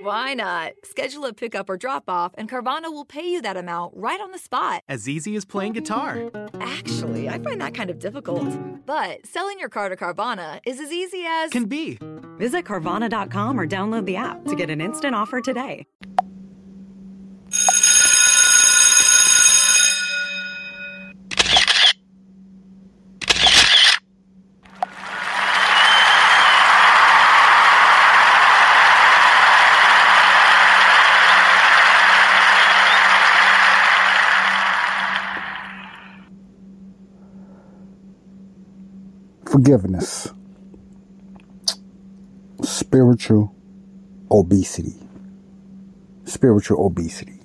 Why not? Schedule a pickup or drop off, and Carvana will pay you that amount right on the spot. As easy as playing guitar. Actually, I find that kind of difficult. But selling your car to Carvana is as easy as. Can be. Visit Carvana.com or download the app to get an instant offer today. Forgiveness, spiritual obesity. Spiritual obesity.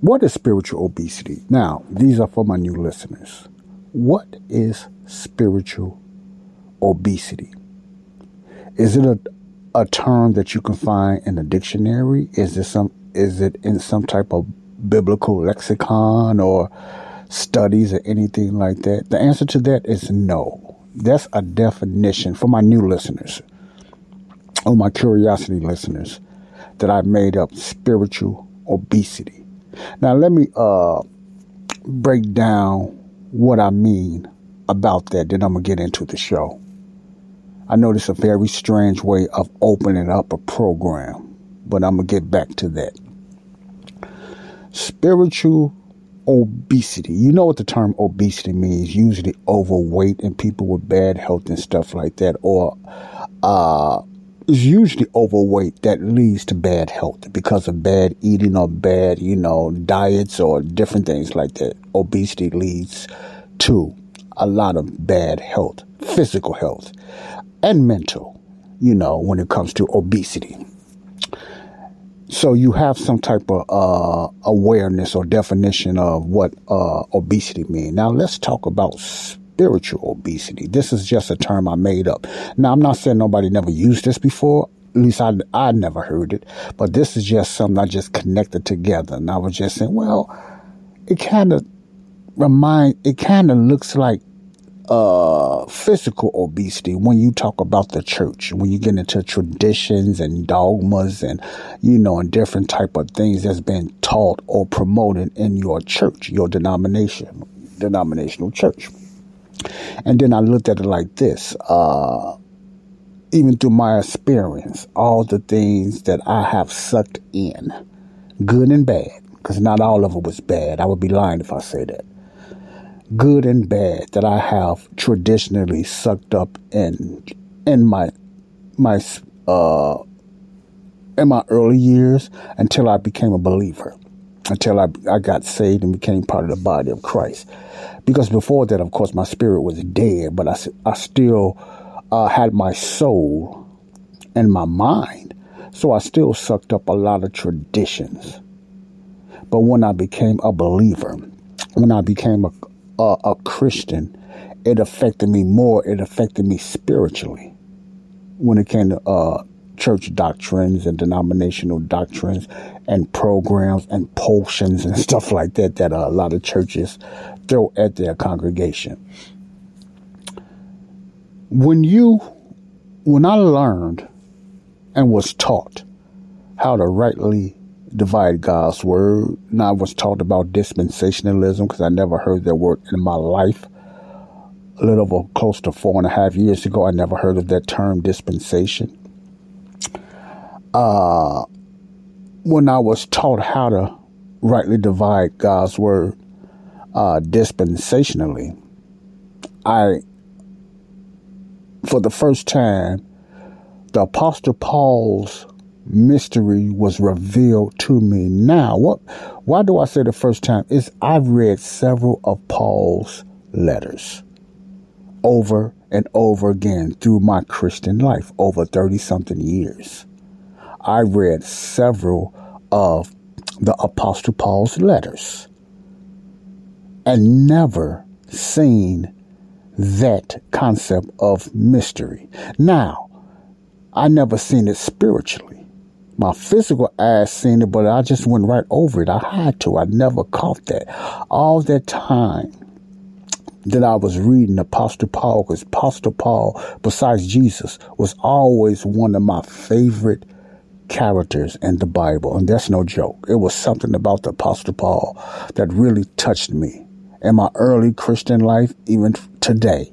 What is spiritual obesity? Now, these are for my new listeners. What is spiritual obesity? Is it a, a term that you can find in a dictionary? Is it some is it in some type of biblical lexicon or studies or anything like that? The answer to that is no. That's a definition for my new listeners or my curiosity listeners that I made up spiritual obesity. Now let me uh break down what I mean about that, then I'm gonna get into the show. I know this is a very strange way of opening up a program, but I'm gonna get back to that. Spiritual obesity. You know what the term obesity means? Usually overweight and people with bad health and stuff like that, or uh, is usually overweight that leads to bad health because of bad eating or bad, you know, diets or different things like that. Obesity leads to a lot of bad health, physical health, and mental, you know, when it comes to obesity. So you have some type of uh, awareness or definition of what uh, obesity means. Now let's talk about spiritual obesity. This is just a term I made up. Now I'm not saying nobody never used this before. At least I, I never heard it. But this is just something I just connected together. And I was just saying, well, it kind of remind, it kind of looks like uh, physical obesity when you talk about the church, when you get into traditions and dogmas and, you know, and different type of things that's been taught or promoted in your church, your denomination, denominational church. And then I looked at it like this, uh, even through my experience, all the things that I have sucked in, good and bad, because not all of it was bad. I would be lying if I say that good and bad that I have traditionally sucked up in in my my uh in my early years until I became a believer, until I I got saved and became part of the body of Christ. Because before that, of course, my spirit was dead, but I I still uh, had my soul and my mind, so I still sucked up a lot of traditions. But when I became a believer, when I became a, uh, a Christian, it affected me more. It affected me spiritually when it came to uh, church doctrines and denominational doctrines and programs and potions and stuff like that that a lot of churches throw at their congregation. When you, when I learned and was taught how to rightly divide God's word. Now, I was taught about dispensationalism because I never heard that word in my life. A little over close to four and a half years ago, I never heard of that term dispensation. Uh, when I was taught how to rightly divide God's word uh, dispensationally, I, for the first time, the Apostle Paul's mystery was revealed to me now. What why do I say the first time? Is I've read several of Paul's letters over and over again through my Christian life over 30 something years. I read several of the Apostle Paul's letters and never seen that concept of mystery. Now, I never seen it spiritually. My physical eyes seen it, but I just went right over it. I had to. I never caught that. All that time that I was reading Apostle Paul, because Apostle Paul, besides Jesus, was always one of my favorite characters in the Bible. And that's no joke. It was something about the Apostle Paul that really touched me in my early Christian life, even today.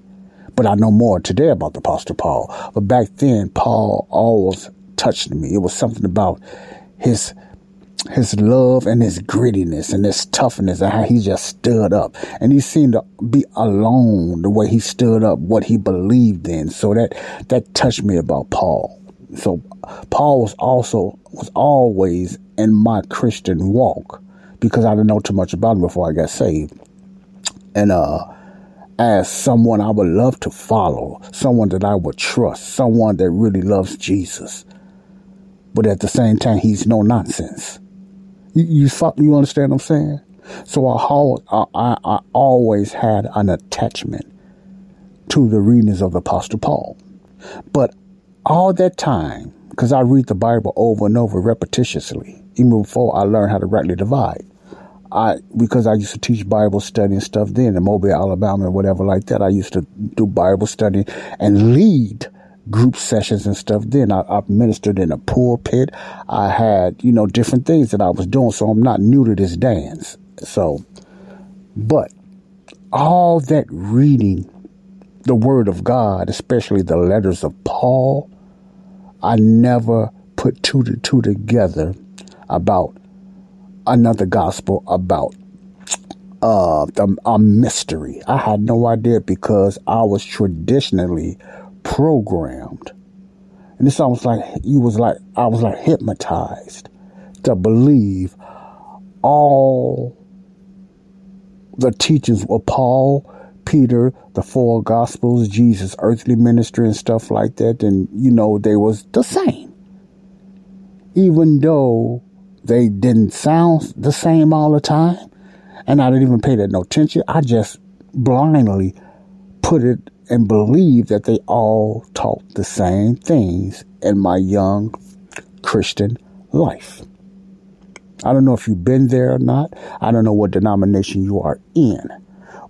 But I know more today about the Apostle Paul. But back then, Paul always touched me. It was something about his his love and his grittiness and his toughness and how he just stood up. And he seemed to be alone the way he stood up, what he believed in. So that that touched me about Paul. So Paul was also was always in my Christian walk because I didn't know too much about him before I got saved. And uh as someone I would love to follow, someone that I would trust, someone that really loves Jesus. But at the same time, he's no nonsense. You you, you understand what I'm saying? So I, I, I always had an attachment to the readings of the Apostle Paul. But all that time, because I read the Bible over and over repetitiously, even before I learned how to rightly divide. I because I used to teach Bible study and stuff then in Mobile, Alabama, and whatever like that. I used to do Bible study and lead group sessions and stuff. Then I, I ministered in a pulpit. I had you know different things that I was doing, so I'm not new to this dance. So, but all that reading the Word of God, especially the letters of Paul, I never put two to two together about another gospel about uh, the, a mystery. I had no idea because I was traditionally programmed. And it's almost like you was like I was like hypnotized to believe all the teachings of Paul, Peter, the four gospels, Jesus' earthly ministry and stuff like that, and you know, they was the same. Even though they didn't sound the same all the time. And I didn't even pay that no attention. I just blindly put it and believe that they all taught the same things in my young Christian life. I don't know if you've been there or not. I don't know what denomination you are in.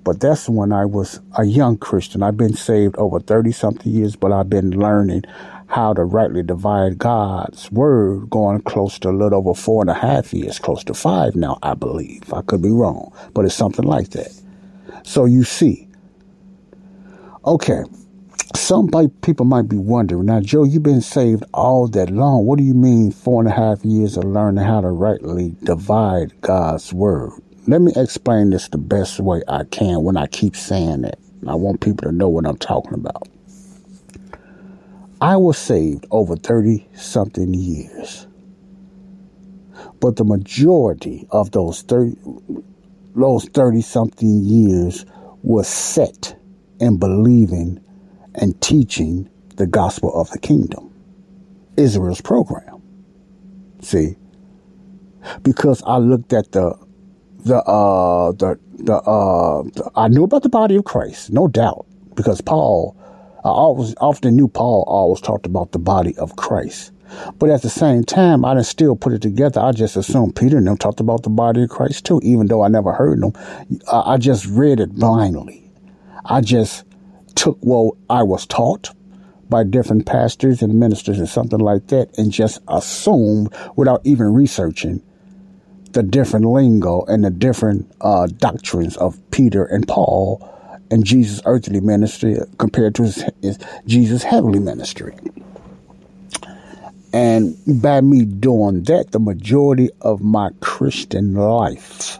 But that's when I was a young Christian. I've been saved over 30 something years, but I've been learning how to rightly divide God's word going close to a little over four and a half years, close to five now, I believe. I could be wrong, but it's something like that. So you see, okay, some people might be wondering, now, Joe, you've been saved all that long. What do you mean four and a half years of learning how to rightly divide God's word? Let me explain this the best way I can when I keep saying it. I want people to know what I'm talking about. I was saved over 30 something years. But the majority of those 30, those 30 something years was set in believing and teaching the gospel of the kingdom, Israel's program. See, because I looked at the the uh the the uh the, I knew about the body of Christ, no doubt, because Paul I always often knew Paul always talked about the body of Christ. But at the same time, I didn't still put it together. I just assumed Peter and them talked about the body of Christ too, even though I never heard them. I just read it blindly. I just took what I was taught by different pastors and ministers and something like that and just assumed without even researching the different lingo and the different uh, doctrines of Peter and Paul and Jesus' earthly ministry compared to his, his Jesus' heavenly ministry. And by me doing that, the majority of my Christian life.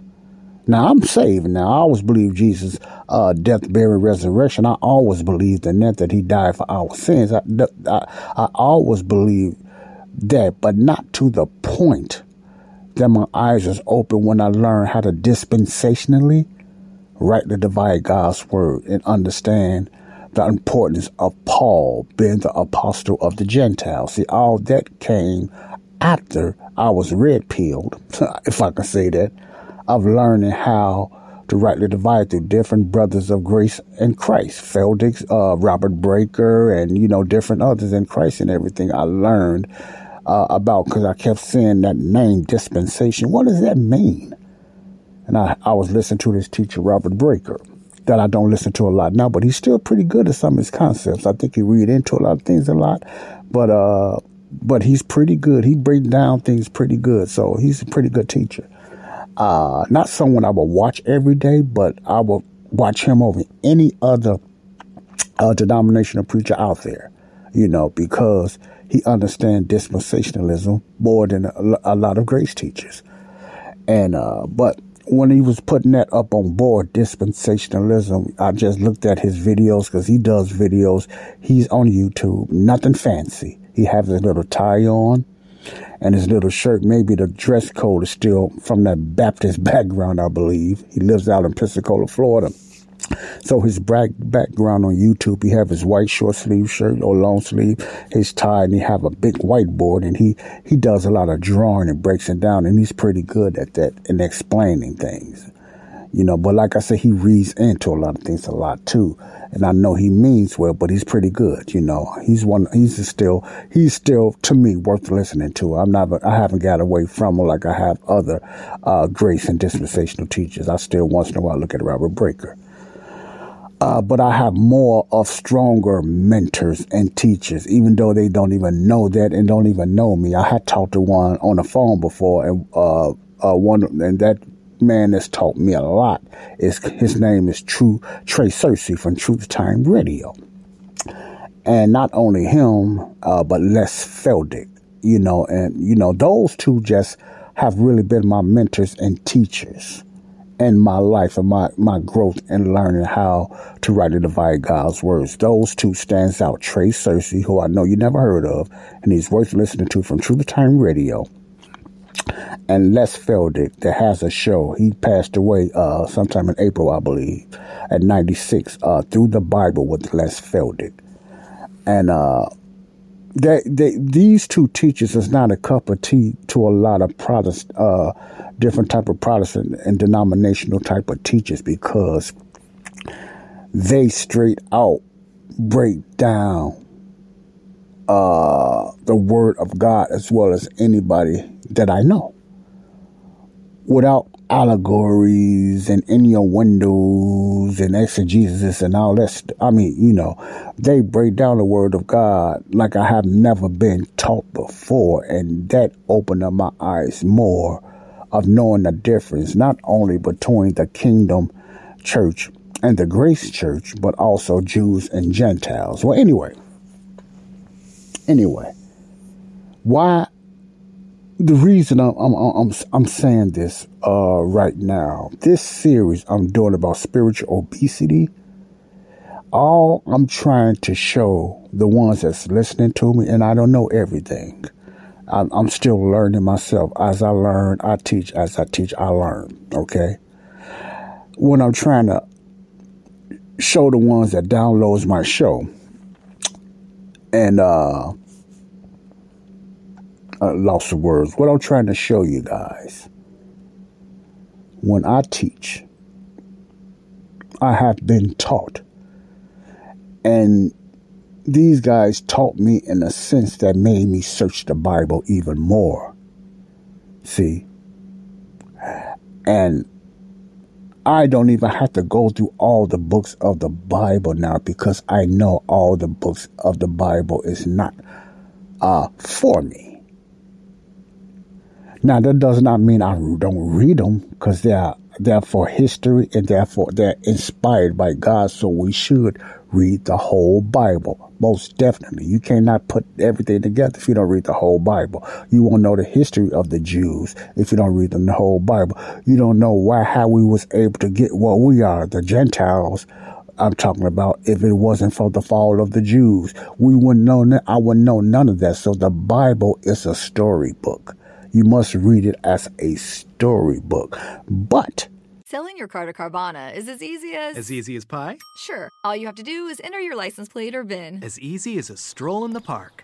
Now I'm saved. Now I always believe Jesus' uh, death, burial, resurrection. I always believed in that that He died for our sins. I, I, I always believed that, but not to the point that my eyes was open when I learned how to dispensationally rightly divide God's word and understand the importance of Paul being the apostle of the Gentiles. See, all that came after I was red pilled, if I can say that, of learning how to rightly divide through different brothers of grace and Christ, Feldick's, uh, Robert Breaker, and you know different others in Christ and everything. I learned uh, about because I kept seeing that name dispensation. What does that mean? And I, I was listening to this teacher, Robert Breaker, that I don't listen to a lot now, but he's still pretty good at some of his concepts. I think he read into a lot of things a lot, but uh, but he's pretty good. He breaks down things pretty good, so he's a pretty good teacher. Uh, not someone I will watch every day, but I will watch him over any other uh, denominational preacher out there, you know, because he understands dispensationalism more than a, a lot of grace teachers. And, uh, but when he was putting that up on board, dispensationalism, I just looked at his videos because he does videos. He's on YouTube, nothing fancy. He has a little tie on and his little shirt. Maybe the dress code is still from that Baptist background, I believe. He lives out in Pensacola, Florida. So his back, background on YouTube, he have his white short sleeve shirt or long sleeve, his tie, and he have a big whiteboard, and he he does a lot of drawing and breaks it down, and he's pretty good at that and explaining things, you know. But like I said, he reads into a lot of things a lot too, and I know he means well, but he's pretty good, you know. He's one. He's still he's still to me worth listening to. I'm not. I haven't got away from him like I have other uh, grace and dispensational teachers. I still once in a while look at Robert Breaker. Uh, but I have more of stronger mentors and teachers, even though they don't even know that and don't even know me. I had talked to one on the phone before, and uh, uh, one and that man that's taught me a lot is his name is True Trey Cersei from Truth Time Radio, and not only him, uh, but Les Feldick, you know, and you know those two just have really been my mentors and teachers in my life and my, my growth and learning how to rightly divide God's words. Those two stands out. Trey Cersei, who I know you never heard of, and he's worth listening to from Truth Time Radio. And Les Feldick, that has a show. He passed away uh, sometime in April, I believe, at 96, uh, through the Bible with Les Feldick. And uh, they, they, these two teachers is not a cup of tea to a lot of Protestant, uh, different type of Protestant and denominational type of teachers because they straight out break down uh, the Word of God as well as anybody that I know without allegories and innuendos and exegesis and all that. St- I mean, you know, they break down the Word of God like I have never been taught before, and that opened up my eyes more of knowing the difference not only between the kingdom church and the grace church, but also Jews and Gentiles. Well, anyway, anyway, why? The reason I'm I'm I'm, I'm saying this uh, right now, this series I'm doing about spiritual obesity. All I'm trying to show the ones that's listening to me, and I don't know everything. I'm, I'm still learning myself. As I learn, I teach. As I teach, I learn. Okay. When I'm trying to show the ones that downloads my show, and uh, uh, lost of words. What I'm trying to show you guys, when I teach, I have been taught, and these guys taught me in a sense that made me search the Bible even more. See? And I don't even have to go through all the books of the Bible now because I know all the books of the Bible is not uh, for me. Now that does not mean I don't read them because they are they're for history and therefore they're inspired by God. So we should read the whole Bible. Most definitely. You cannot put everything together if you don't read the whole Bible. You won't know the history of the Jews if you don't read the whole Bible. You don't know why, how we was able to get what we are, the Gentiles. I'm talking about if it wasn't for the fall of the Jews, we wouldn't know, I wouldn't know none of that. So the Bible is a storybook. You must read it as a storybook. But Selling your car to Carvana is as easy as. As easy as pie? Sure. All you have to do is enter your license plate or VIN. As easy as a stroll in the park.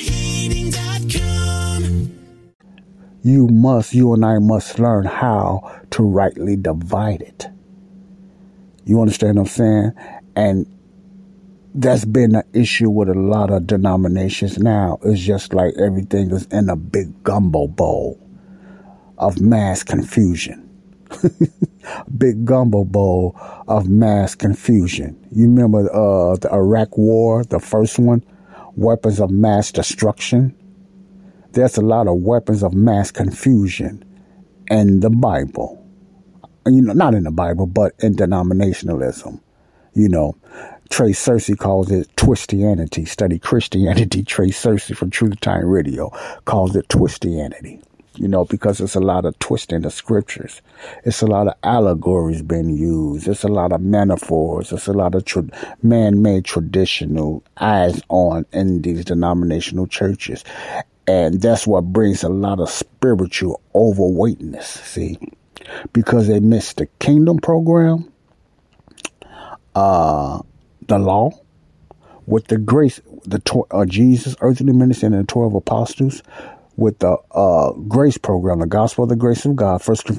You must, you and I must learn how to rightly divide it. You understand what I'm saying? And that's been an issue with a lot of denominations now. It's just like everything is in a big gumbo bowl of mass confusion. big gumbo bowl of mass confusion. You remember uh, the Iraq War, the first one? Weapons of mass destruction. There's a lot of weapons of mass confusion in the Bible. You know, not in the Bible, but in denominationalism. You know, Trey Cersei calls it twistianity. Study Christianity. Trey Cersei from Truth Time Radio calls it twistianity. You know, because it's a lot of twisting the scriptures. It's a lot of allegories being used. It's a lot of metaphors. It's a lot of tra- man-made traditional eyes on in these denominational churches. And that's what brings a lot of spiritual overweightness, see? Because they missed the kingdom program, uh, the law, with the grace, the to- uh, Jesus, earthly ministry, and the 12 apostles, with the uh, grace program, the gospel of the grace of God, First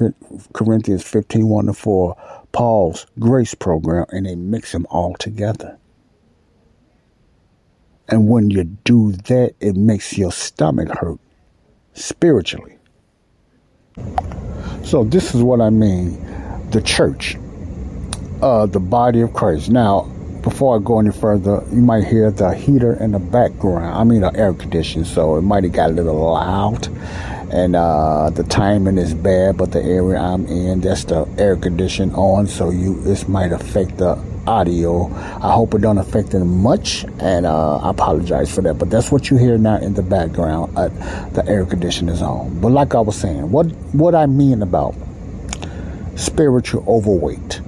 Corinthians 15, 1 to 4, Paul's grace program, and they mix them all together. And when you do that, it makes your stomach hurt spiritually. So, this is what I mean the church, uh, the body of Christ. Now, before I go any further, you might hear the heater in the background. I mean, the air conditioner, so it might have got a little loud. And uh, the timing is bad, but the area I'm in, that's the air condition on, so you this might affect the audio. I hope it don't affect it much, and uh, I apologize for that. But that's what you hear now in the background. Uh, the air conditioner is on. But like I was saying, what what I mean about spiritual overweight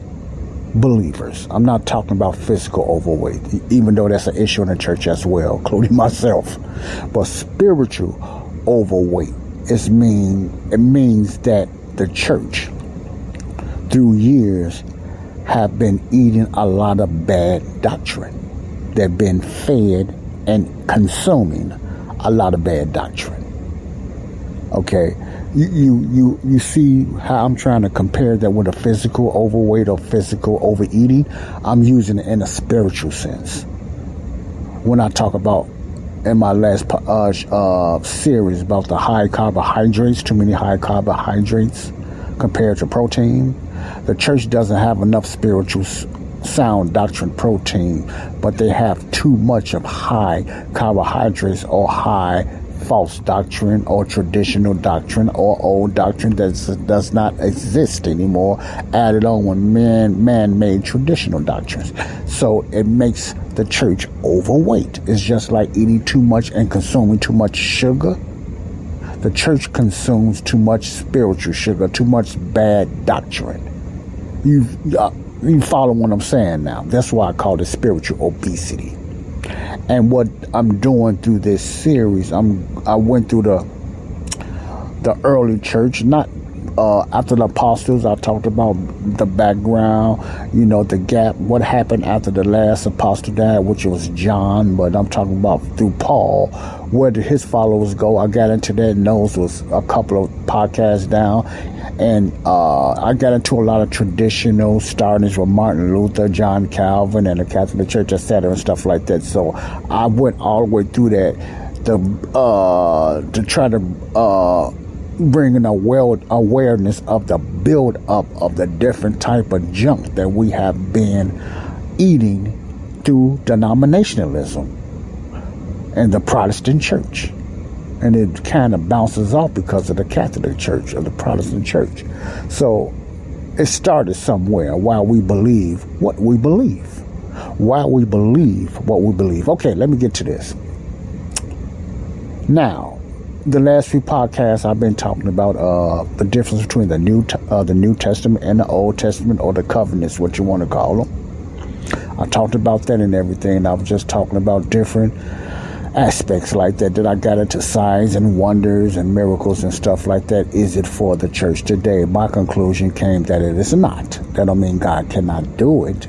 believers. I'm not talking about physical overweight, even though that's an issue in the church as well, including myself. But spiritual overweight is mean it means that the church through years have been eating a lot of bad doctrine. They've been fed and consuming a lot of bad doctrine. Okay, you you you you see how I'm trying to compare that with a physical overweight or physical overeating. I'm using it in a spiritual sense. When I talk about in my last uh, uh, series about the high carbohydrates, too many high carbohydrates compared to protein, the church doesn't have enough spiritual sound doctrine protein, but they have too much of high carbohydrates or high false doctrine or traditional doctrine or old doctrine that does not exist anymore added on with man man-made traditional doctrines. So it makes the church overweight. It's just like eating too much and consuming too much sugar. The church consumes too much spiritual sugar too much bad doctrine you uh, you follow what i'm saying now. That's why i call it spiritual obesity. And what I'm doing through this series, I'm I went through the the early church, not uh, after the apostles. I talked about the background, you know, the gap, what happened after the last apostle died, which was John. But I'm talking about through Paul, where did his followers go? I got into that. Nose was a couple of podcasts down, and uh, I got into a lot of traditional startings with Martin Luther, John Calvin, and the Catholic Church, etc., and stuff like that. So I went all the way through that to uh, to try to uh, bring a aware, awareness of the build up of the different type of junk that we have been eating through denominationalism and the Protestant church. And it kind of bounces off because of the Catholic Church or the Protestant Church. So it started somewhere while we believe what we believe. While we believe what we believe. Okay, let me get to this. Now, the last few podcasts I've been talking about uh, the difference between the new uh, the New Testament and the Old Testament or the covenants, what you want to call them. I talked about that and everything. I was just talking about different aspects like that. That I got into signs and wonders and miracles and stuff like that. Is it for the church today? My conclusion came that it is not. That don't mean God cannot do it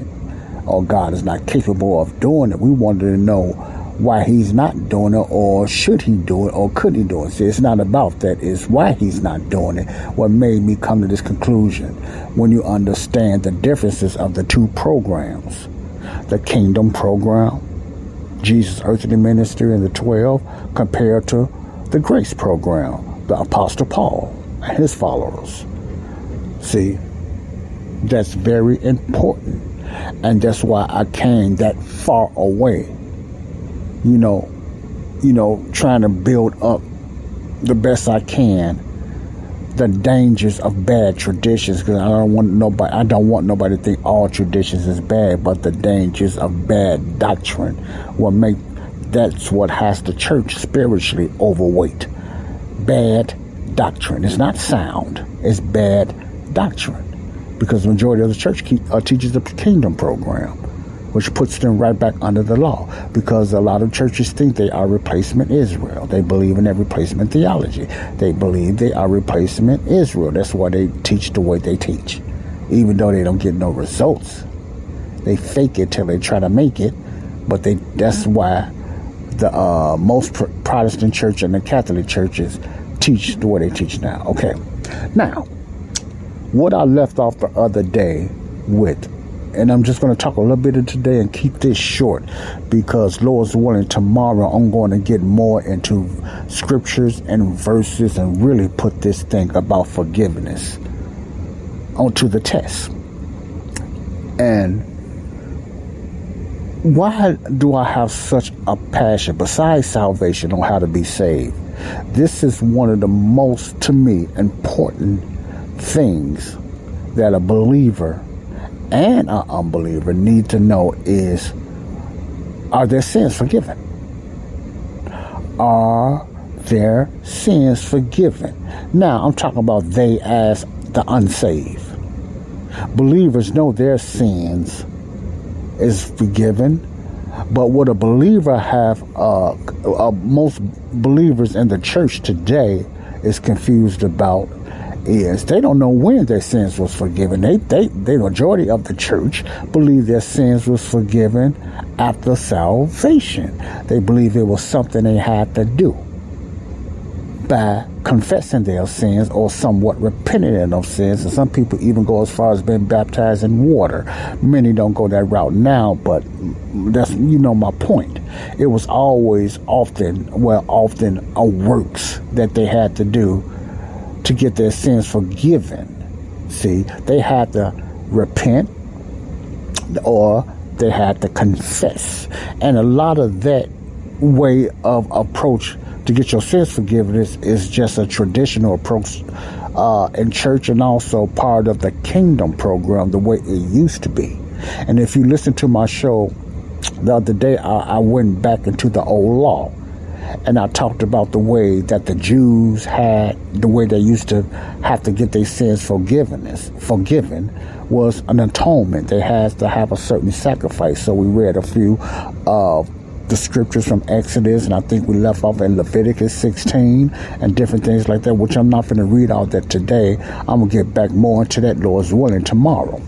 or God is not capable of doing it. We wanted to know why he's not doing it or should he do it or could he do it. See, it's not about that. It's why he's not doing it. What made me come to this conclusion when you understand the differences of the two programs. The kingdom program, Jesus' earthly ministry and the 12 compared to the grace program, the Apostle Paul and his followers. See, that's very important. And that's why I came that far away you know, you know, trying to build up the best I can the dangers of bad traditions because I don't want nobody I don't want nobody to think all traditions is bad, but the dangers of bad doctrine will make that's what has the church spiritually overweight. Bad doctrine. It's not sound. It's bad doctrine. Because the majority of the church keep, uh, teaches the kingdom program which puts them right back under the law because a lot of churches think they are replacement Israel. They believe in that replacement theology. They believe they are replacement Israel. That's why they teach the way they teach, even though they don't get no results. They fake it till they try to make it, but they that's why the uh, most Protestant church and the Catholic churches teach the way they teach now. Okay, now what I left off the other day with and I'm just going to talk a little bit of today and keep this short because Lord's willing, tomorrow I'm going to get more into scriptures and verses and really put this thing about forgiveness onto the test. And why do I have such a passion besides salvation on how to be saved? This is one of the most, to me, important things that a believer and an unbeliever need to know is are their sins forgiven? Are their sins forgiven? Now, I'm talking about they as the unsaved. Believers know their sins is forgiven, but what a believer have, uh, uh, most believers in the church today is confused about is they don't know when their sins was forgiven. They, they, the majority of the church believe their sins was forgiven after salvation. They believe it was something they had to do by confessing their sins or somewhat repenting of sins. And some people even go as far as being baptized in water. Many don't go that route now, but that's you know my point. It was always often, well, often a works that they had to do to get their sins forgiven. See, they had to repent or they had to confess. And a lot of that way of approach to get your sins forgiven is, is just a traditional approach uh, in church and also part of the kingdom program the way it used to be. And if you listen to my show the other day, I, I went back into the old law and I talked about the way that the Jews had, the way they used to have to get their sins forgiveness, forgiven was an atonement. They had to have a certain sacrifice. So we read a few of the scriptures from Exodus, and I think we left off in Leviticus 16 and different things like that, which I'm not going to read all that today. I'm going to get back more into that, Lord's willing, tomorrow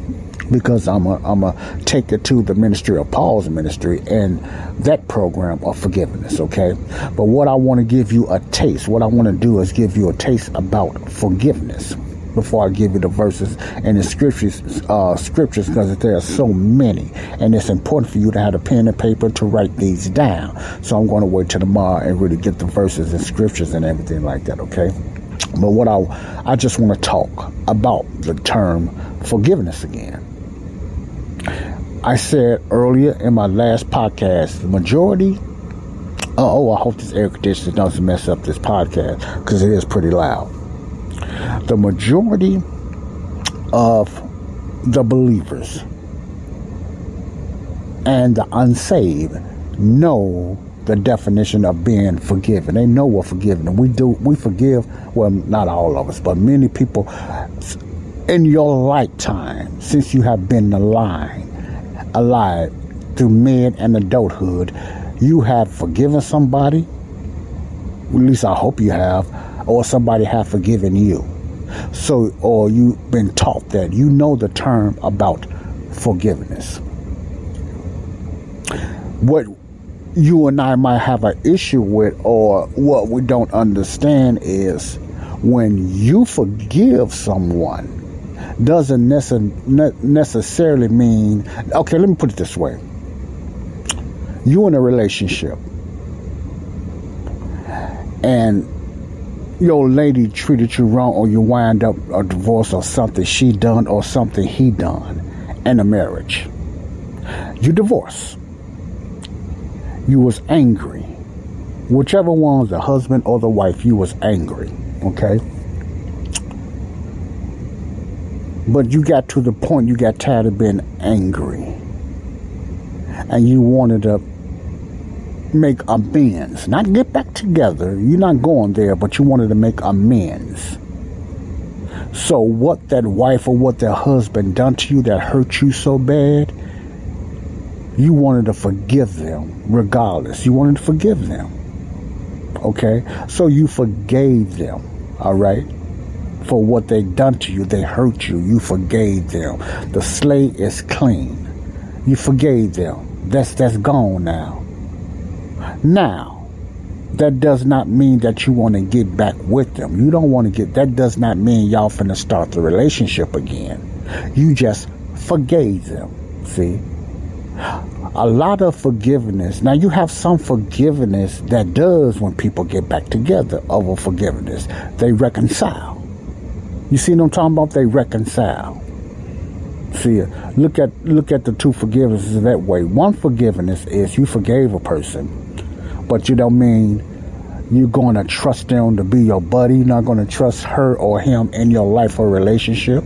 because I'm a, I'm a take it to the ministry of Paul's ministry and that program of forgiveness, okay? But what I want to give you a taste, what I want to do is give you a taste about forgiveness before I give you the verses and the scriptures, uh, scriptures, because there are so many, and it's important for you to have a pen and paper to write these down. So I'm going to wait till tomorrow and really get the verses and scriptures and everything like that. Okay. But what I I just want to talk about the term forgiveness again I said earlier in my last podcast, the majority. Uh, oh, I hope this air conditioner doesn't mess up this podcast because it is pretty loud. The majority of the believers and the unsaved know the definition of being forgiven. They know we're forgiven. We do we forgive well not all of us, but many people in your lifetime since you have been alive alive through mid and adulthood, you have forgiven somebody. At least I hope you have, or somebody have forgiven you. So or you've been taught that. You know the term about forgiveness. What you and I might have an issue with, or what we don't understand, is when you forgive someone, doesn't necess- necessarily mean. Okay, let me put it this way: you in a relationship, and your lady treated you wrong, or you wind up a divorce, or something she done, or something he done, in a marriage. You divorce you was angry. Whichever one the husband or the wife, you was angry. Okay? But you got to the point you got tired of being angry. And you wanted to make amends. Not get back together. You're not going there, but you wanted to make amends. So what that wife or what that husband done to you that hurt you so bad, you wanted to forgive them regardless. You wanted to forgive them. Okay? So you forgave them. All right? For what they done to you, they hurt you. You forgave them. The slate is clean. You forgave them. That's that's gone now. Now, that does not mean that you want to get back with them. You don't want to get that does not mean y'all finna start the relationship again. You just forgave them. See? a lot of forgiveness. Now you have some forgiveness that does when people get back together over forgiveness. They reconcile. You see what I'm talking about? They reconcile. See, look at look at the two forgivenesses that way. One forgiveness is you forgave a person, but you don't mean you're going to trust them to be your buddy. You're not going to trust her or him in your life or relationship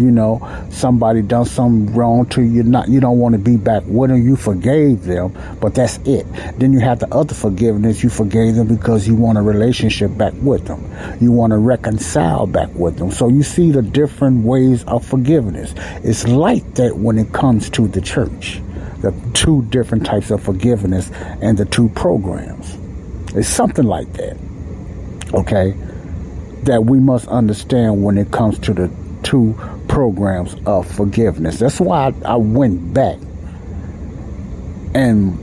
you know, somebody done something wrong to you, not you don't want to be back with them, you forgave them, but that's it. Then you have the other forgiveness, you forgave them because you want a relationship back with them. You want to reconcile back with them. So you see the different ways of forgiveness. It's like that when it comes to the church. The two different types of forgiveness and the two programs. It's something like that. Okay? That we must understand when it comes to the two programs of forgiveness. That's why I, I went back and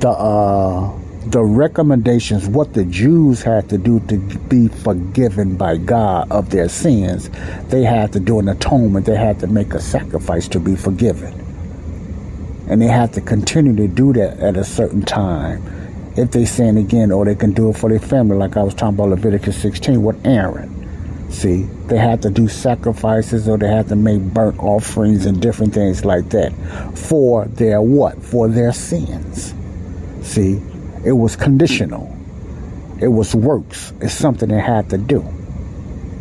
the uh, the recommendations, what the Jews had to do to be forgiven by God of their sins, they had to do an atonement. They had to make a sacrifice to be forgiven. And they had to continue to do that at a certain time. If they sin again, or they can do it for their family, like I was talking about Leviticus 16 with Aaron. See, they had to do sacrifices or they had to make burnt offerings and different things like that for their what? For their sins. See, it was conditional. It was works. It's something they had to do.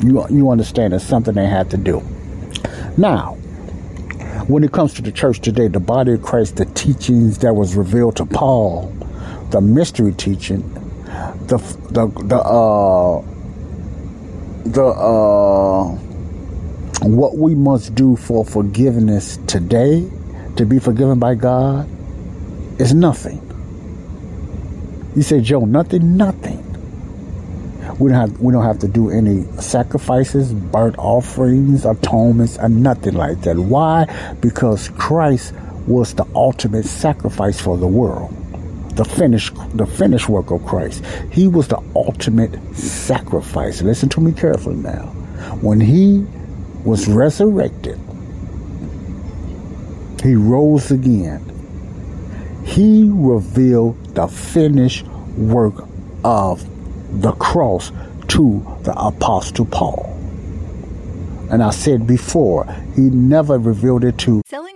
You, you understand it's something they had to do. Now, when it comes to the church today, the body of Christ, the teachings that was revealed to Paul, the mystery teaching, the the the uh the uh, what we must do for forgiveness today to be forgiven by God is nothing. You say, Joe, nothing, nothing. We don't have we don't have to do any sacrifices, burnt offerings, atonements, and nothing like that. Why? Because Christ was the ultimate sacrifice for the world the finished the finished work of Christ. He was the ultimate sacrifice. Listen to me carefully now. When he was resurrected, he rose again. He revealed the finished work of the cross to the apostle Paul. And I said before, he never revealed it to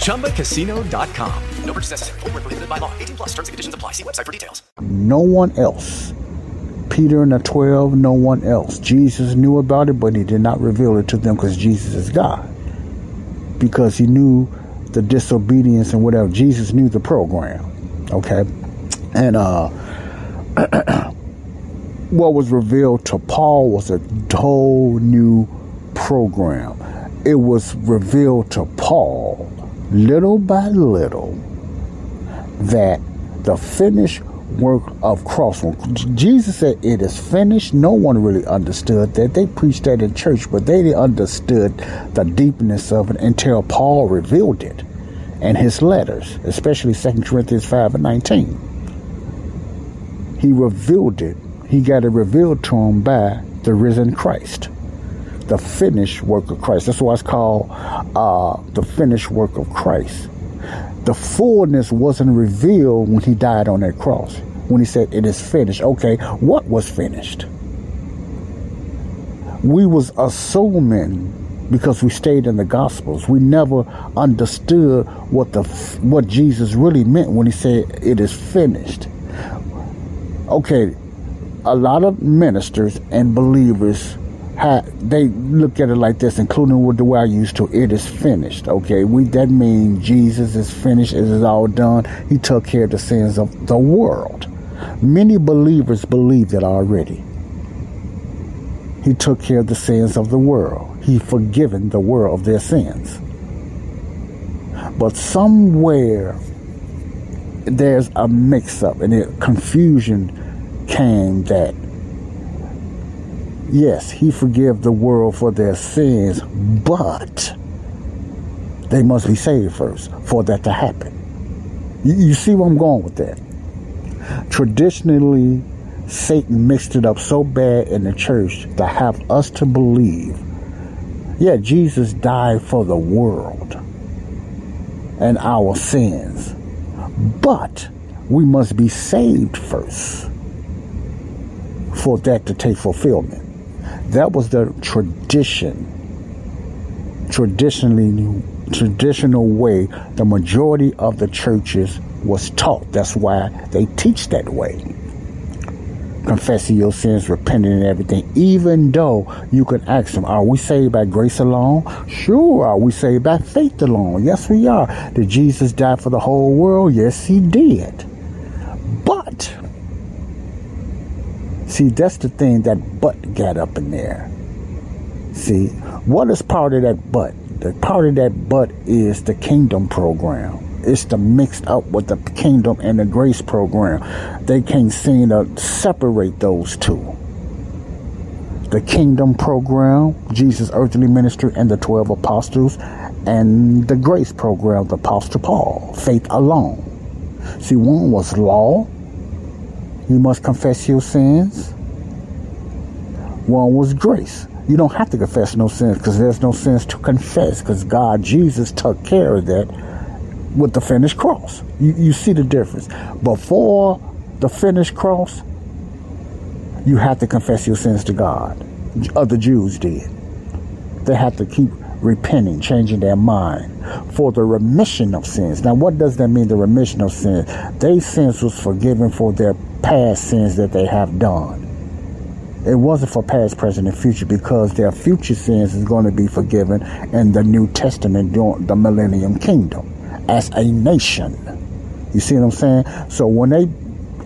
ChumbaCasino.com. No purchase necessary. Forward, prohibited by law. 18 plus terms and conditions apply. See website for details. No one else. Peter and the 12, no one else. Jesus knew about it, but he did not reveal it to them because Jesus is God. Because he knew the disobedience and whatever. Jesus knew the program. Okay? And uh what was revealed to Paul was a whole new program. It was revealed to Paul little by little that the finished work of cross. Jesus said it is finished. No one really understood that. They preached that in church, but they didn't understood the deepness of it until Paul revealed it in his letters, especially 2 Corinthians 5 and 19 he revealed it. He got it revealed to him by the risen Christ, the finished work of Christ. That's why it's called uh, the finished work of Christ. The fullness wasn't revealed when he died on that cross. When he said it is finished. Okay, what was finished? We was assuming because we stayed in the gospels. We never understood what the what Jesus really meant when he said it is finished okay, a lot of ministers and believers have, they look at it like this, including with the way I used to. It is finished. Okay, we that means Jesus is finished. It is all done. He took care of the sins of the world. Many believers believe that already. He took care of the sins of the world. He forgiven the world of their sins. But somewhere there's a mix up and a confusion came that yes, he forgive the world for their sins, but they must be saved first for that to happen. You, you see where I'm going with that? Traditionally, Satan mixed it up so bad in the church to have us to believe, yeah, Jesus died for the world and our sins, but we must be saved first for that to take fulfillment. That was the tradition, traditionally, traditional way the majority of the churches was taught. That's why they teach that way. Confessing your sins, repenting and everything, even though you can ask them, are we saved by grace alone? Sure. Are we saved by faith alone? Yes, we are. Did Jesus die for the whole world? Yes, he did. But See, that's the thing that butt got up in there. See, what is part of that butt? The part of that butt is the kingdom program. It's the mixed up with the kingdom and the grace program. They can't seem to separate those two. The kingdom program, Jesus' earthly ministry, and the 12 apostles, and the grace program, the apostle Paul, faith alone. See, one was law, you must confess your sins. One was grace. You don't have to confess no sins because there's no sins to confess because God, Jesus, took care of that with the finished cross. You, you see the difference. Before the finished cross, you have to confess your sins to God. Other Jews did. They had to keep repenting, changing their mind for the remission of sins. Now, what does that mean, the remission of sins? Their sins was forgiven for their past sins that they have done. It wasn't for past, present, and future because their future sins is going to be forgiven in the New Testament during the Millennium Kingdom as a nation. You see what I'm saying? So when they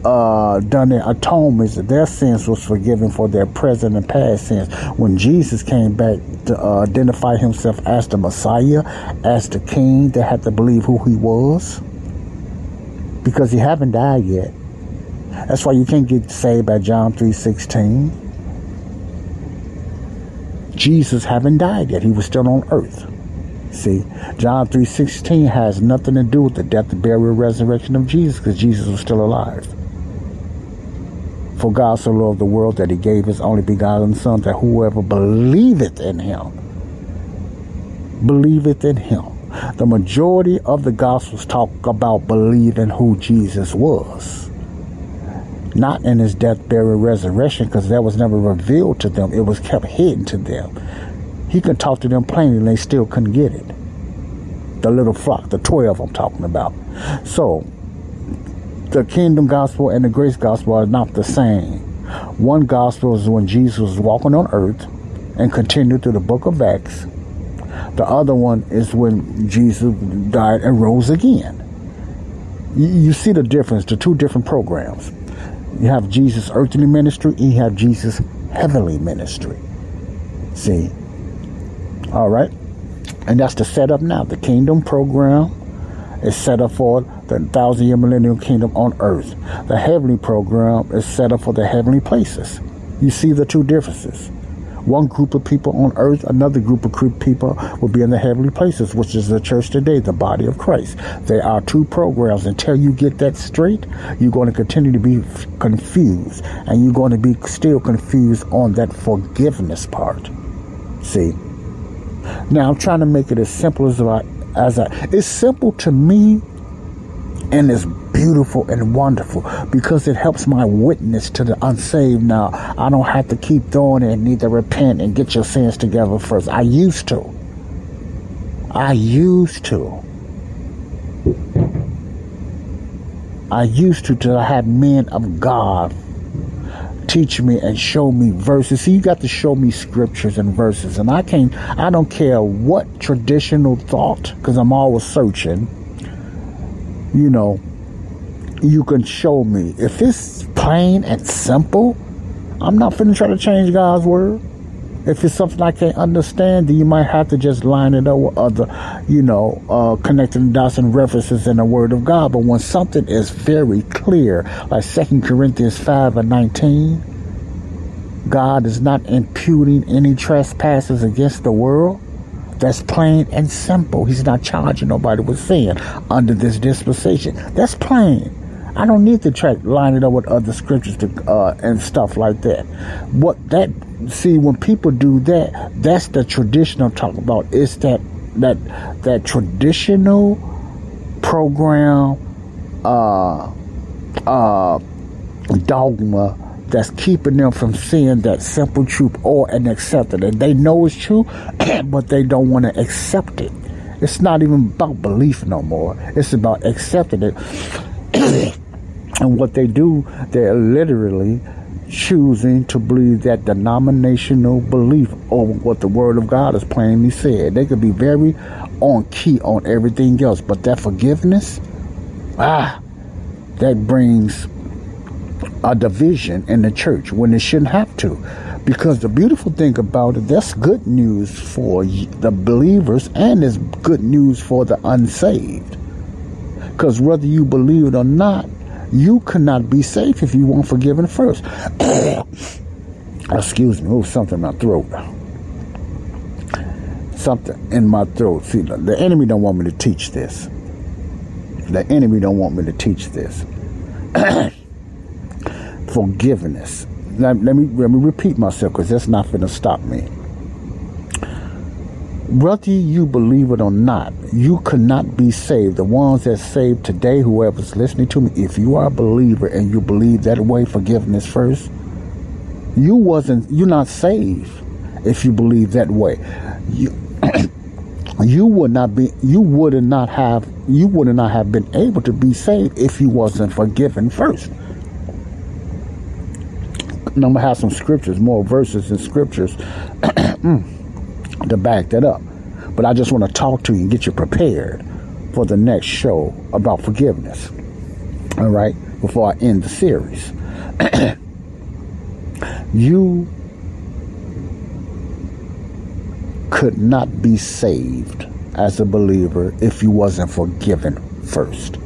uh, done their atonements, their sins was forgiven for their present and past sins. When Jesus came back to uh, identify himself as the Messiah, as the King, they had to believe who he was because he haven't died yet. That's why you can't get saved by John three sixteen. Jesus haven't died yet; he was still on earth. See, John 3.16 has nothing to do with the death, burial, resurrection of Jesus because Jesus was still alive. For God so loved the world that he gave his only begotten Son, that whoever believeth in him, believeth in him. The majority of the Gospels talk about believing who Jesus was. Not in his death, burial, resurrection, because that was never revealed to them. It was kept hidden to them. He could talk to them plainly and they still couldn't get it. The little flock, the 12 I'm talking about. So, the kingdom gospel and the grace gospel are not the same. One gospel is when Jesus was walking on earth and continued through the book of Acts. The other one is when Jesus died and rose again. You, see the difference, the two different programs. You have Jesus' earthly ministry, and you have Jesus' heavenly ministry. See? All right. And that's the setup now. The kingdom program is set up for the thousand year millennial kingdom on earth. The heavenly program is set up for the heavenly places. You see the two differences. One group of people on earth, another group of people will be in the heavenly places, which is the church today, the body of Christ. There are two programs. Until you get that straight, you're going to continue to be confused, and you're going to be still confused on that forgiveness part. See? Now I'm trying to make it as simple as I as I it's simple to me and it's beautiful and wonderful because it helps my witness to the unsaved now. I don't have to keep throwing it and need to repent and get your sins together first. I used to. I used to. I used to till I had men of God teach me and show me verses. See, you got to show me scriptures and verses, and I can't. I don't care what traditional thought, because I'm always searching. You know, you can show me if it's plain and simple. I'm not finna try to change God's word. If it's something I can't understand, then you might have to just line it up with other, you know, uh, connecting dots and references in the Word of God. But when something is very clear, like Second Corinthians 5 and 19, God is not imputing any trespasses against the world. That's plain and simple. He's not charging nobody with sin under this dispensation. That's plain. I don't need to try line it up with other scriptures to, uh, and stuff like that. What that see when people do that, that's the traditional talk about. It's that that that traditional program uh, uh, dogma that's keeping them from seeing that simple truth or and accept it. They know it's true, but they don't want to accept it. It's not even about belief no more. It's about accepting it. and what they do, they're literally choosing to believe that denominational belief over what the Word of God has plainly said. They could be very on key on everything else, but that forgiveness, ah, that brings a division in the church when it shouldn't have to. Because the beautiful thing about it, that's good news for the believers and it's good news for the unsaved. Because whether you believe it or not, you cannot be safe if you weren't forgiven first. Excuse me, oh, something in my throat. Something in my throat. See, the enemy don't want me to teach this. The enemy don't want me to teach this. Forgiveness. Let, let, me let me repeat myself because that's not going to stop me. Whether you believe it or not, you cannot be saved. The ones that saved today, whoever's listening to me, if you are a believer and you believe that way, forgiveness first, you wasn't you're not saved if you believe that way. You you would not be you would not have you would not have been able to be saved if you wasn't forgiven first. I'm gonna have some scriptures, more verses and scriptures mm. To back that up. But I just want to talk to you and get you prepared for the next show about forgiveness. All right. before I end the series. you could not be saved as a believer if you wasn't forgiven first.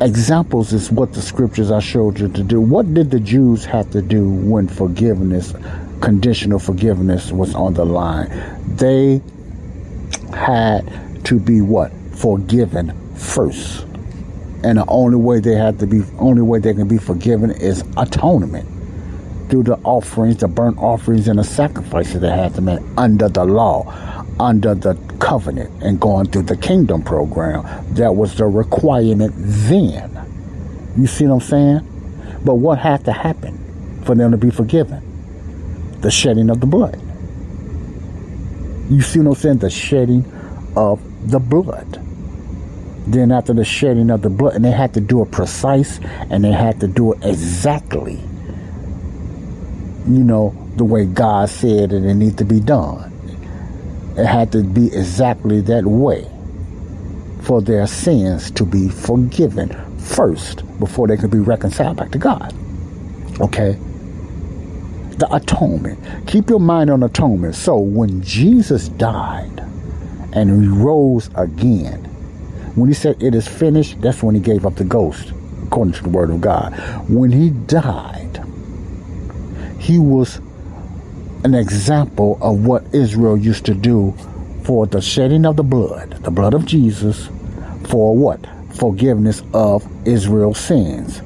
Examples is what the scriptures I showed you to do. What did the Jews have to do when forgiveness, conditional forgiveness, was on the line? They had to be what? Forgiven first. And the only way they had to be, only way they can be forgiven is atonement through the offerings, the burnt offerings, and the sacrifices they had to make under the law, under the covenant, and going through the kingdom program. That was the requirement then. You see what I'm saying? But what had to happen for them to be forgiven? The shedding of the blood. You see what I'm saying? The shedding of the blood. Then after the shedding of the blood, and they had to do it precise and they had to do it exactly you know, the way God said it, it needs to be done. It had to be exactly that way for their sins to be forgiven first before they could be reconciled back to God. Okay? The atonement. Keep your mind on atonement. So when Jesus died and he rose again, when he said it is finished, that's when he gave up the ghost, according to the word of God. When he died, he was an example of what Israel used to do for the shedding of the blood, the blood of Jesus, for what? Forgiveness of Israel's sins.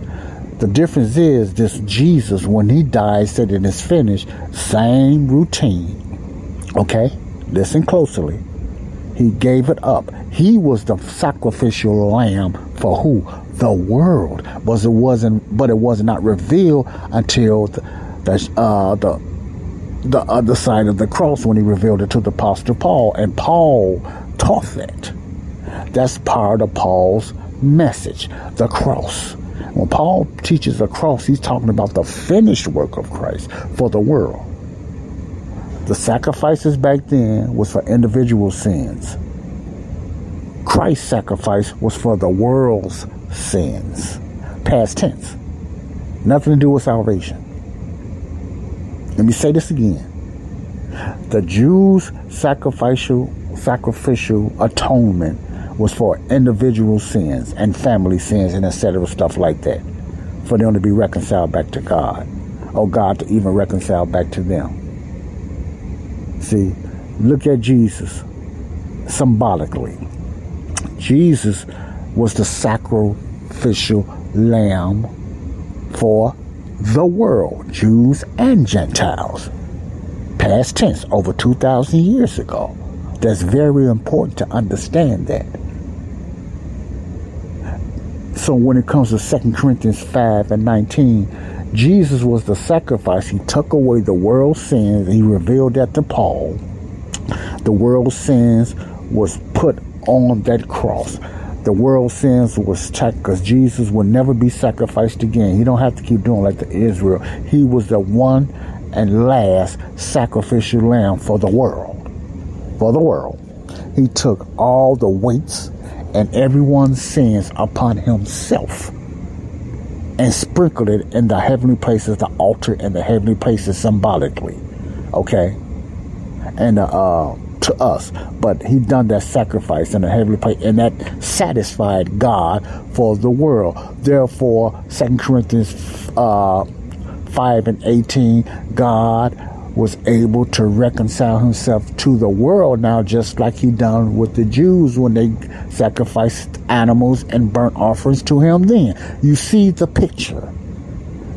The difference is this Jesus, when he died, said it is finished, same routine. Okay? Listen closely. He gave it up. He was the sacrificial lamb for who? The world. But it wasn't but it was not revealed until the, the uh, the the other side of the cross when he revealed it to the apostle Paul, and Paul taught that. That's part of Paul's message, the cross. When Paul teaches the cross, he's talking about the finished work of Christ for the world. The sacrifices back then was for individual sins. Christ's sacrifice was for the world's sins. Past tense. Nothing to do with salvation. Let me say this again. The Jews' sacrificial sacrificial atonement was for individual sins and family sins and etc. stuff like that. For them to be reconciled back to God. Or God to even reconcile back to them. See, look at Jesus symbolically. Jesus was the sacrificial lamb for the world, Jews and Gentiles. Past tense, over 2,000 years ago. That's very important to understand that. So when it comes to 2 Corinthians 5 and 19, Jesus was the sacrifice. He took away the world's sins. He revealed that to Paul. The world's sins was put on that cross the world's sins was checked because Jesus will never be sacrificed again. He don't have to keep doing like the Israel. He was the one and last sacrificial lamb for the world. For the world. He took all the weights and everyone's sins upon himself and sprinkled it in the heavenly places, the altar and the heavenly places symbolically. Okay? And uh to us, but he done that sacrifice in a heavenly place, and that satisfied God for the world. Therefore, Second Corinthians uh, five and eighteen, God was able to reconcile himself to the world now, just like he done with the Jews when they sacrificed animals and burnt offerings to him. Then you see the picture.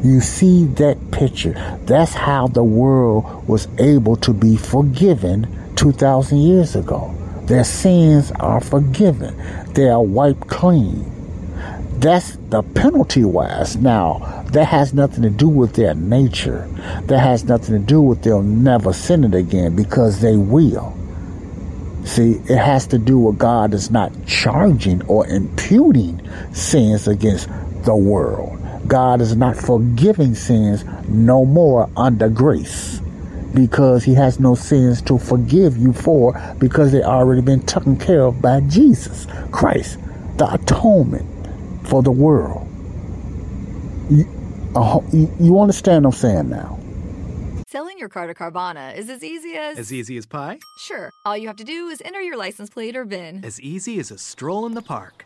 You see that picture. That's how the world was able to be forgiven 2,000 years ago. Their sins are forgiven, they are wiped clean. That's the penalty wise. Now, that has nothing to do with their nature. That has nothing to do with they'll never sin it again because they will. See, it has to do with God is not charging or imputing sins against the world. God is not forgiving sins no more under grace because he has no sins to forgive you for because they already been taken care of by Jesus Christ. the atonement for the world. You, uh, you, you understand what I'm saying now? Selling your car to Carvana is as easy as. As easy as pie? Sure. All you have to do is enter your license plate or VIN. As easy as a stroll in the park.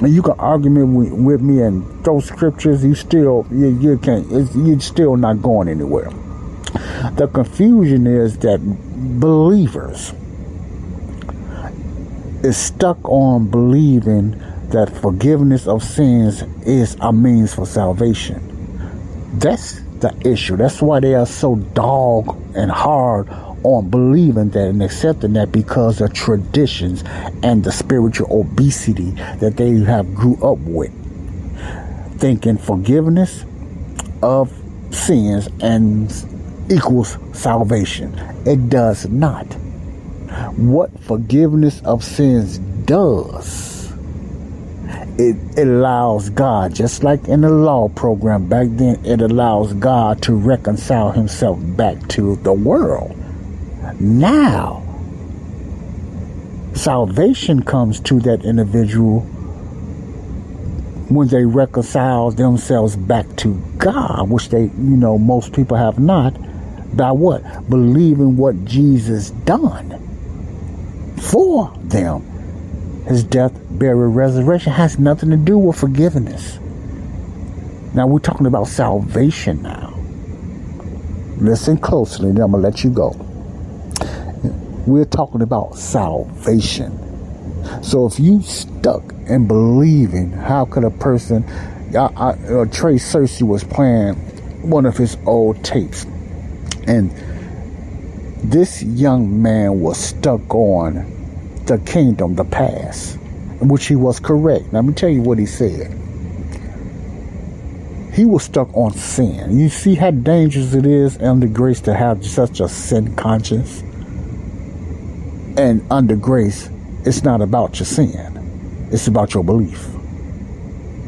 and you can argue with, with me and throw scriptures, you still, you, you can't, you're still not going anywhere. The confusion is that believers is stuck on believing that forgiveness of sins is a means for salvation. That's the issue. That's why they are so dog and hard on believing that and accepting that because of traditions and the spiritual obesity that they have grew up with. Thinking forgiveness of sins and equals salvation. It does not. What forgiveness of sins does, it, allows God, just like in the law program back then, it allows God to reconcile himself back to the world. Now, salvation comes to that individual when they reconcile themselves back to God, which they, you know, most people have not, by what? Believing what Jesus done for them. His death, burial, resurrection has nothing to do with forgiveness. Now we're talking about salvation now. Listen closely, then I'm gonna let you go. We're talking about salvation. So if you stuck in believing, how could a person? I, I, uh, Trey Cersei was playing one of his old tapes, and this young man was stuck on the kingdom, the past, which he was correct. Let me tell you what he said. He was stuck on sin. You see how dangerous it is under grace to have such a sin conscience? And under grace, it's not about your sin, it's about your belief.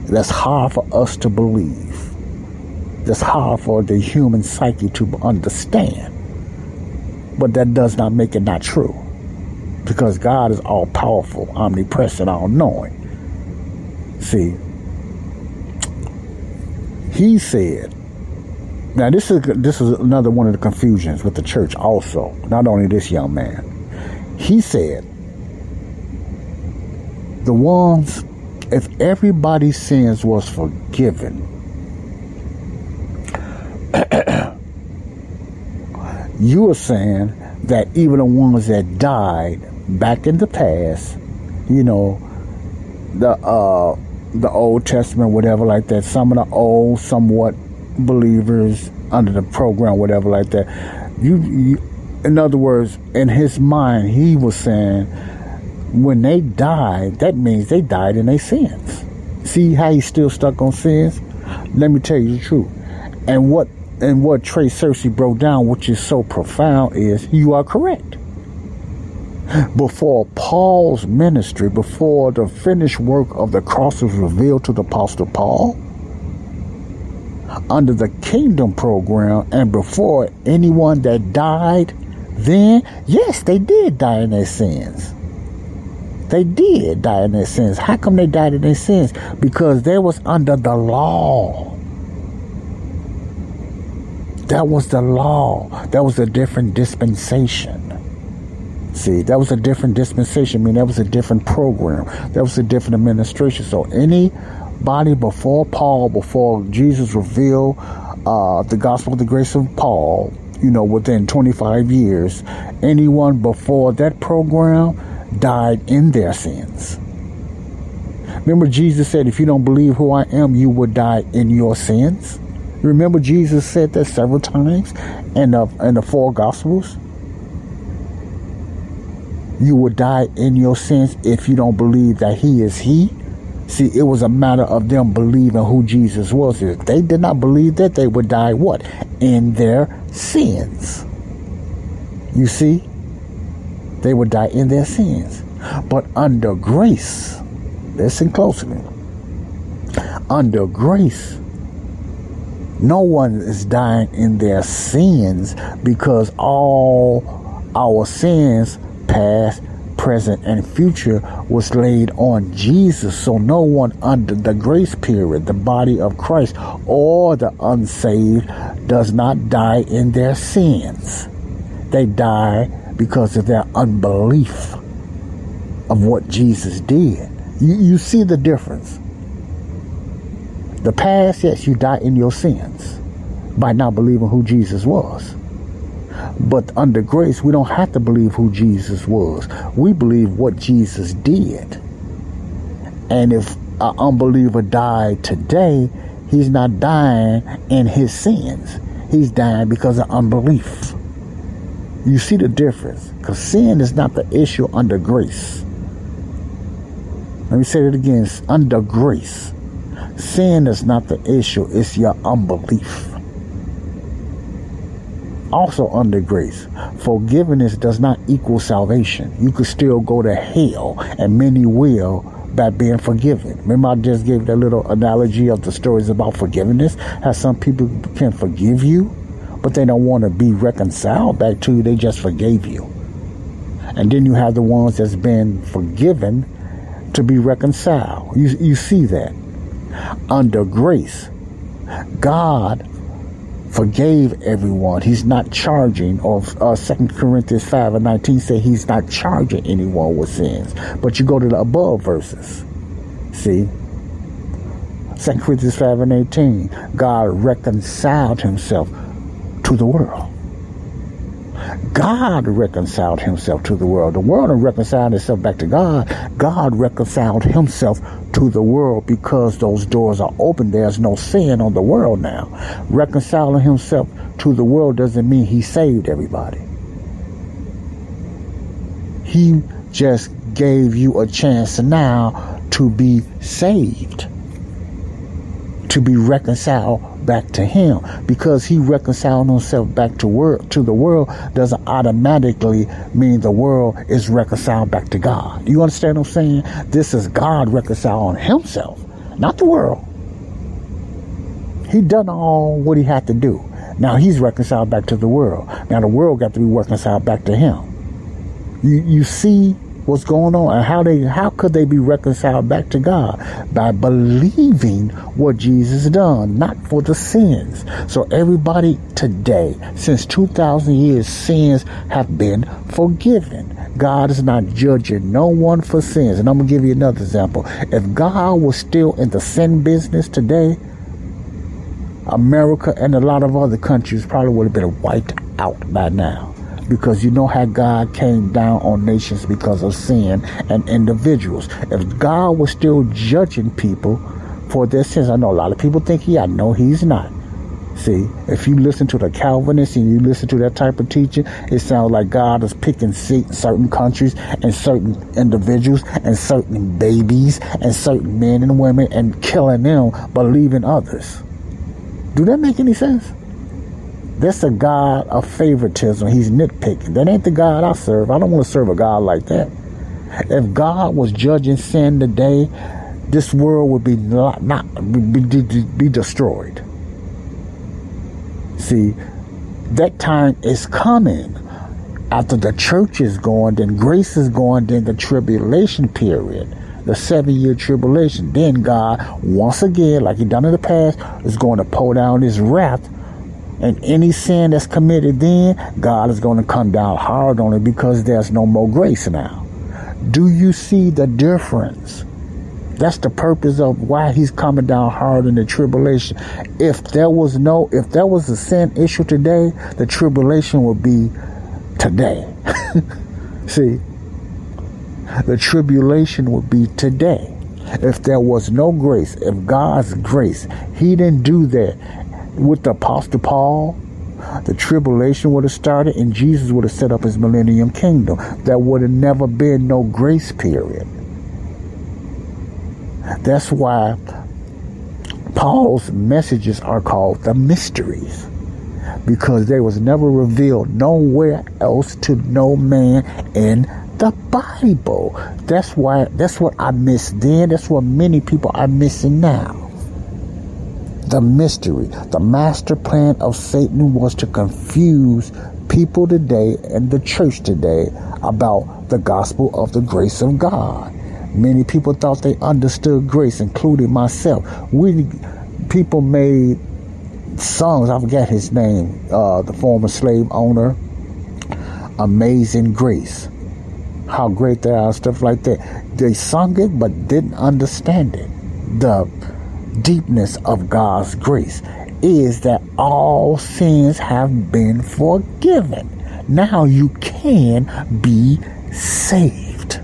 That's hard for us to believe. That's hard for the human psyche to understand. But that does not make it not true. Because God is all powerful, omnipresent, all knowing. See, he said, now this is this is another one of the confusions with the church also. Not only this young man. He said, the ones, if everybody's sins was forgiven, you are saying that even the ones that died back in the past, you know, the uh the Old Testament, whatever like that, some of the old, somewhat believers under the program, whatever like that. You, you in other words, in his mind, he was saying when they died, that means they died in their sins. See how he's still stuck on sins? Let me tell you the truth. And what and what Trey Cersei broke down, which is so profound, is you are correct. Before Paul's ministry, before the finished work of the cross was revealed to the Apostle Paul, under the kingdom program, and before anyone that died, then yes, they did die in their sins. They did die in their sins. How come they died in their sins? Because they was under the law. That was the law. That was a different dispensation. See, that was a different dispensation. I mean, that was a different program. That was a different administration. So anybody before Paul, before Jesus revealed uh, the gospel of the grace of Paul, you know, within 25 years, anyone before that program died in their sins. Remember, Jesus said, if you don't believe who I am, you will die in your sins. Remember, Jesus said that several times in the, in the four Gospels? You will die in your sins if you don't believe that He is He. See, it was a matter of them believing who Jesus was. If they did not believe that, they would die what? In their sins. You see? They would die in their sins. But under grace, listen closely. Under grace, no one is dying in their sins because all our sins, past, present, and future, was laid on Jesus. So no one under the grace period, the body of Christ, or the unsaved, does not die in their sins. They die because of their unbelief of what Jesus did. You, you see the difference. The past, yes, you die in your sins by not believing who Jesus was. But under grace, we don't have to believe who Jesus was. We believe what Jesus did. And if an unbeliever died today, he's not dying in his sins. He's dying because of unbelief. You see the difference? Because sin is not the issue under grace. Let me say it again. Under grace. Sin is not the issue, it's your unbelief. Also, under grace, forgiveness does not equal salvation. You could still go to hell, and many will by being forgiven. Remember, I just gave that little analogy of the stories about forgiveness? How some people can forgive you, but they don't want to be reconciled back to you, they just forgave you. And then you have the ones that's been forgiven to be reconciled. You, you see that. Under grace, God forgave everyone. He's not charging, or uh, 2 Corinthians 5 and 19 say he's not charging anyone with sins. But you go to the above verses. See? 2 Corinthians 5 and 18, God reconciled himself to the world. God reconciled himself to the world. The world reconciled itself back to God. God reconciled himself to the world because those doors are open. There's no sin on the world now. Reconciling himself to the world doesn't mean he saved everybody. He just gave you a chance now to be saved, to be reconciled back to him because he reconciled himself back to world to the world doesn't automatically mean the world is reconciled back to God. You understand what I'm saying? This is God reconciling himself, not the world. He done all what he had to do. Now he's reconciled back to the world. Now the world got to be reconciled back to him. You you see what's going on and how they how could they be reconciled back to God? By believing what Jesus done not for the sins. So everybody today since 2000 years sins have been forgiven. God is not judging no one for sins. And I'm going to give you another example. If God was still in the sin business today America and a lot of other countries probably would have been wiped out by now because you know how God came down on nations because of sin and individuals. If God was still judging people for their sins, I know a lot of people think he, I know he's not. See, if you listen to the Calvinists and you listen to that type of teaching, it sounds like God is picking certain countries and certain individuals and certain babies and certain men and women and killing them, but leaving others. Do that make any sense? That's a God of favoritism. He's nitpicking. That ain't the God I serve. I don't want to serve a God like that. If God was judging sin today, this world would be not, not be, be, be destroyed. See, that time is coming. After the church is gone, then grace is gone, then the tribulation period, the seven year tribulation. Then God, once again, like he done in the past, is going to pour down his wrath and any sin that's committed then, God is going to come down hard on it because there's no more grace now. Do you see the difference? That's the purpose of why he's coming down hard in the tribulation. If there was no, if there was a sin issue today, the tribulation would be today. see, the tribulation would be today. If there was no grace, if God's grace, He didn't do that with the Apostle Paul, the tribulation would have started and Jesus would have set up his millennium kingdom. There would have never been no grace period. That's why Paul's messages are called the mysteries because they was never revealed nowhere else to no man in the Bible. That's why that's what I missed then. That's what many people are missing now. The mystery, the master plan of Satan was to confuse people today and the church today about the gospel of the grace of God. Many people thought they understood grace, including myself. We people made songs. I forget his name. Uh, the former slave owner. Amazing Grace. How great they are, stuff like that. They sung it but didn't understand it. The deepness of God's grace is that all sins have been forgiven. Now you can be saved.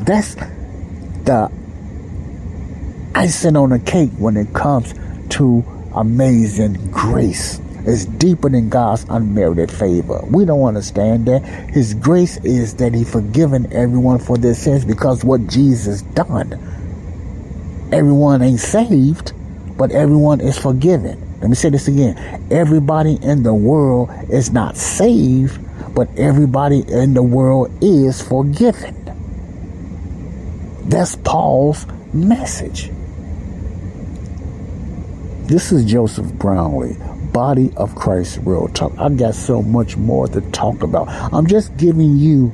That's the icing on the cake when it comes to amazing grace. It's deeper than God's unmerited favor. We don't understand that. His grace is that He forgiven everyone for their sins because what Jesus done. Everyone ain't saved, but everyone is forgiven. Let me say this again. Everybody in the world is not saved, but everybody in the world is forgiven. That's Paul's message. This is Joseph Brownlee, Body of Christ Real Talk. I got so much more to talk about. I'm just giving you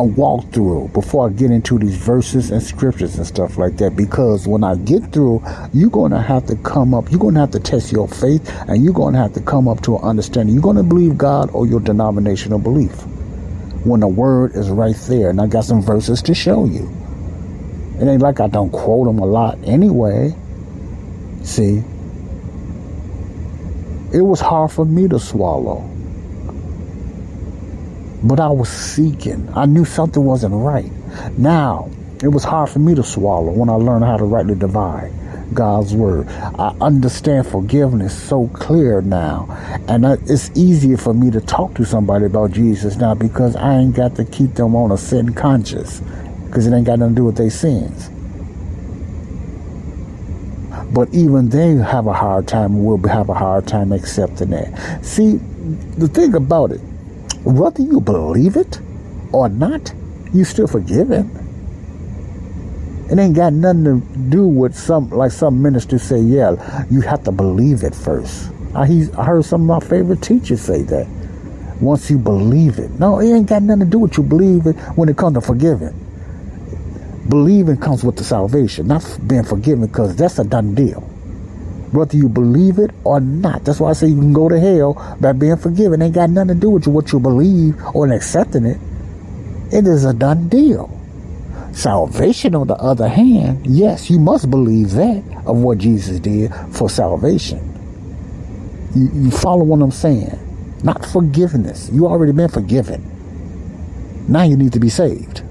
a walkthrough before I get into these verses and scriptures and stuff like that. Because when I get through, you're going to have to come up, you're going to have to test your faith, and you're going to have to come up to an understanding. You're going to believe God or your denominational belief when the word is right there. And I got some verses to show you. It ain't like I don't quote them a lot anyway. See, it was hard for me to swallow. But I was seeking. I knew something wasn't right. Now, it was hard for me to swallow when I learned how to rightly divide God's word. I understand forgiveness so clear now. And it's easier for me to talk to somebody about Jesus now because I ain't got to keep them on a sin conscience because it ain't got nothing to do with their sins. But even they have a hard time, will have a hard time accepting that. See, the thing about it, whether you believe it or not, you still forgiven. It ain't got nothing to do with some, like some ministers say, yeah, you have to believe it first. I, I heard some of my favorite teachers say that. Once you believe it. No, it ain't got nothing to do with you believe it when it comes to forgiving. Believing comes with the salvation, not being forgiven, because that's a done deal. Whether you believe it or not. That's why I say you can go to hell by being forgiven. It ain't got nothing to do with what you believe or accepting it. It is a done deal. Salvation, on the other hand, yes, you must believe that of what Jesus did for salvation. You, you follow what I'm saying? Not forgiveness. You already been forgiven. Now you need to be saved.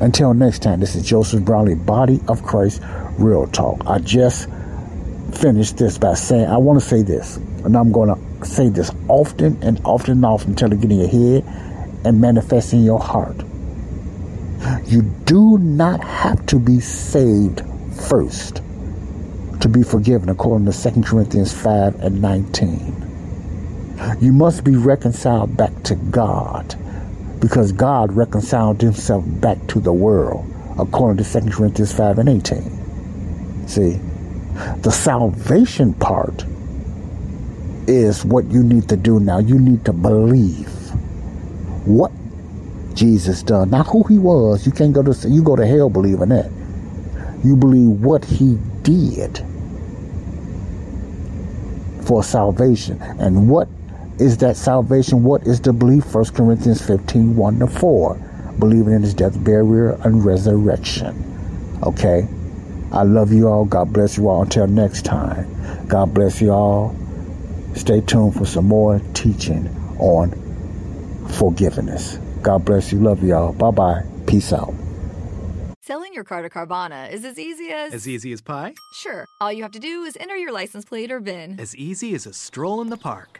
Until next time, this is Joseph Brownlee, Body of Christ, Real Talk. I just finished this by saying, I want to say this, and I'm going to say this often and often and often until it get in your head and manifest in your heart. You do not have to be saved first to be forgiven, according to 2 Corinthians 5 and 19. You must be reconciled back to God because God reconciled himself back to the world, according to 2 Corinthians 5 and 18. See, the salvation part is what you need to do now. You need to believe what Jesus done, not who he was. You can't go to you go to hell believing that. You believe what he did for salvation and what is that salvation? What is the belief? 1 Corinthians 15 1 to 4. Believing in his death, burial, and resurrection. Okay? I love you all. God bless you all. Until next time. God bless you all. Stay tuned for some more teaching on forgiveness. God bless you. Love y'all. Bye bye. Peace out. Selling your car to Carvana is as easy as. As easy as pie? Sure. All you have to do is enter your license plate or VIN. As easy as a stroll in the park.